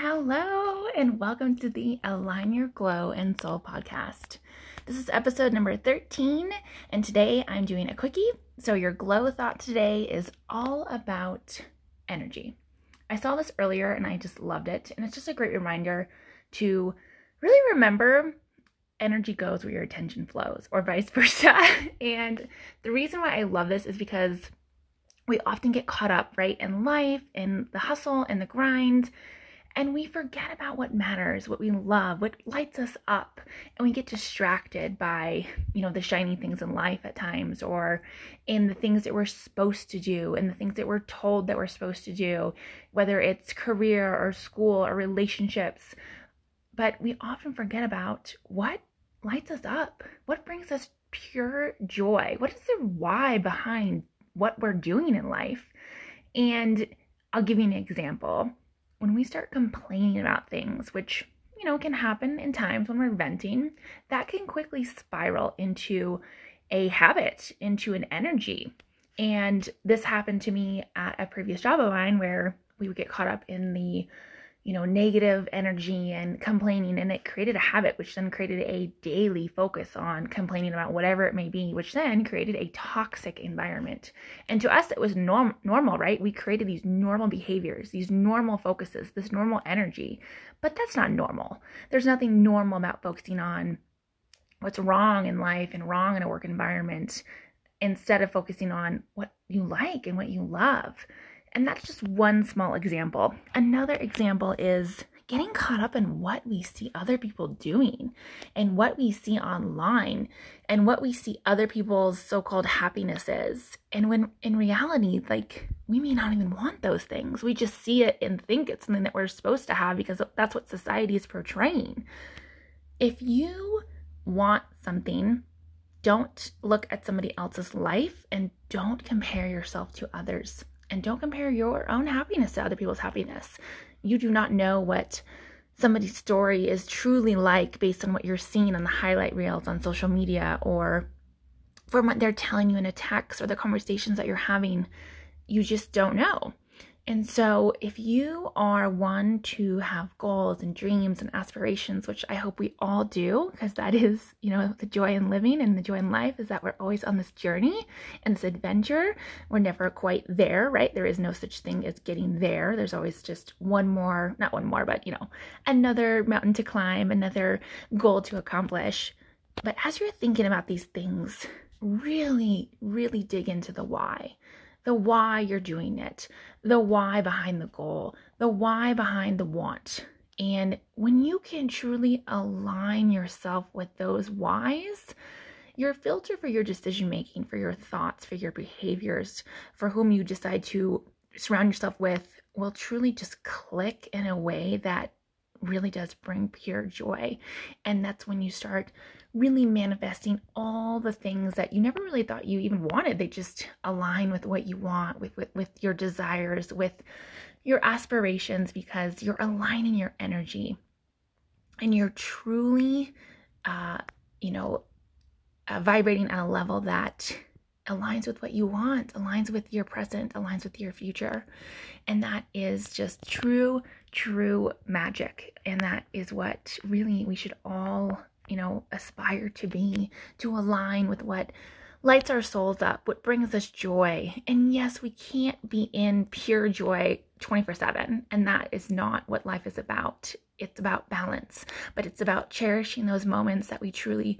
Hello, and welcome to the Align Your Glow and Soul podcast. This is episode number 13, and today I'm doing a quickie. So, your glow thought today is all about energy. I saw this earlier and I just loved it, and it's just a great reminder to really remember energy goes where your attention flows, or vice versa. and the reason why I love this is because we often get caught up, right, in life, in the hustle and the grind and we forget about what matters, what we love, what lights us up, and we get distracted by, you know, the shiny things in life at times or in the things that we're supposed to do and the things that we're told that we're supposed to do, whether it's career or school or relationships. But we often forget about what lights us up, what brings us pure joy, what is the why behind what we're doing in life. And I'll give you an example when we start complaining about things, which you know can happen in times when we're venting, that can quickly spiral into a habit, into an energy. And this happened to me at a previous job of mine where we would get caught up in the you know, negative energy and complaining. And it created a habit, which then created a daily focus on complaining about whatever it may be, which then created a toxic environment. And to us, it was norm- normal, right? We created these normal behaviors, these normal focuses, this normal energy. But that's not normal. There's nothing normal about focusing on what's wrong in life and wrong in a work environment instead of focusing on what you like and what you love. And that's just one small example. Another example is getting caught up in what we see other people doing and what we see online and what we see other people's so-called happiness is. And when in reality, like we may not even want those things. We just see it and think it's something that we're supposed to have because that's what society is portraying. If you want something, don't look at somebody else's life and don't compare yourself to others. And don't compare your own happiness to other people's happiness. You do not know what somebody's story is truly like based on what you're seeing on the highlight reels on social media or from what they're telling you in a text or the conversations that you're having. You just don't know. And so, if you are one to have goals and dreams and aspirations, which I hope we all do, because that is, you know, the joy in living and the joy in life is that we're always on this journey and this adventure. We're never quite there, right? There is no such thing as getting there. There's always just one more, not one more, but, you know, another mountain to climb, another goal to accomplish. But as you're thinking about these things, really, really dig into the why the why you're doing it, the why behind the goal, the why behind the want. And when you can truly align yourself with those whys, your filter for your decision making, for your thoughts, for your behaviors, for whom you decide to surround yourself with will truly just click in a way that really does bring pure joy. And that's when you start really manifesting all the things that you never really thought you even wanted. They just align with what you want, with, with, with your desires, with your aspirations, because you're aligning your energy and you're truly, uh, you know, uh, vibrating at a level that aligns with what you want, aligns with your present, aligns with your future. And that is just true, true magic. And that is what really we should all you know, aspire to be, to align with what lights our souls up, what brings us joy. And yes, we can't be in pure joy 24 7. And that is not what life is about. It's about balance, but it's about cherishing those moments that we truly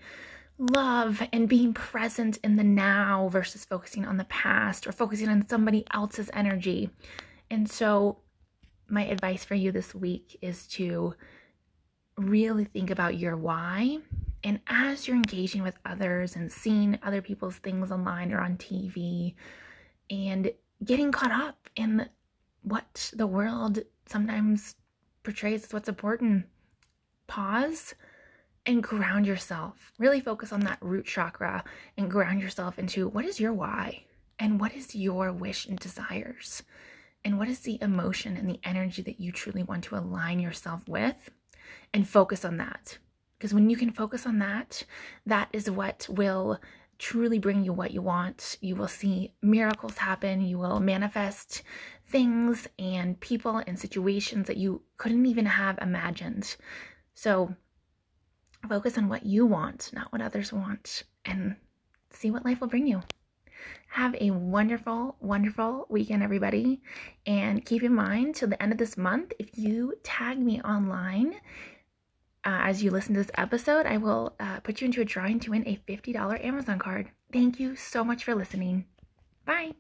love and being present in the now versus focusing on the past or focusing on somebody else's energy. And so, my advice for you this week is to really think about your why. And as you're engaging with others and seeing other people's things online or on TV and getting caught up in what the world sometimes portrays as what's important, pause and ground yourself. Really focus on that root chakra and ground yourself into what is your why and what is your wish and desires and what is the emotion and the energy that you truly want to align yourself with and focus on that. Because when you can focus on that, that is what will truly bring you what you want. You will see miracles happen. You will manifest things and people and situations that you couldn't even have imagined. So focus on what you want, not what others want, and see what life will bring you. Have a wonderful, wonderful weekend, everybody. And keep in mind, till the end of this month, if you tag me online uh, as you listen to this episode, I will uh, put you into a drawing to win a $50 Amazon card. Thank you so much for listening. Bye.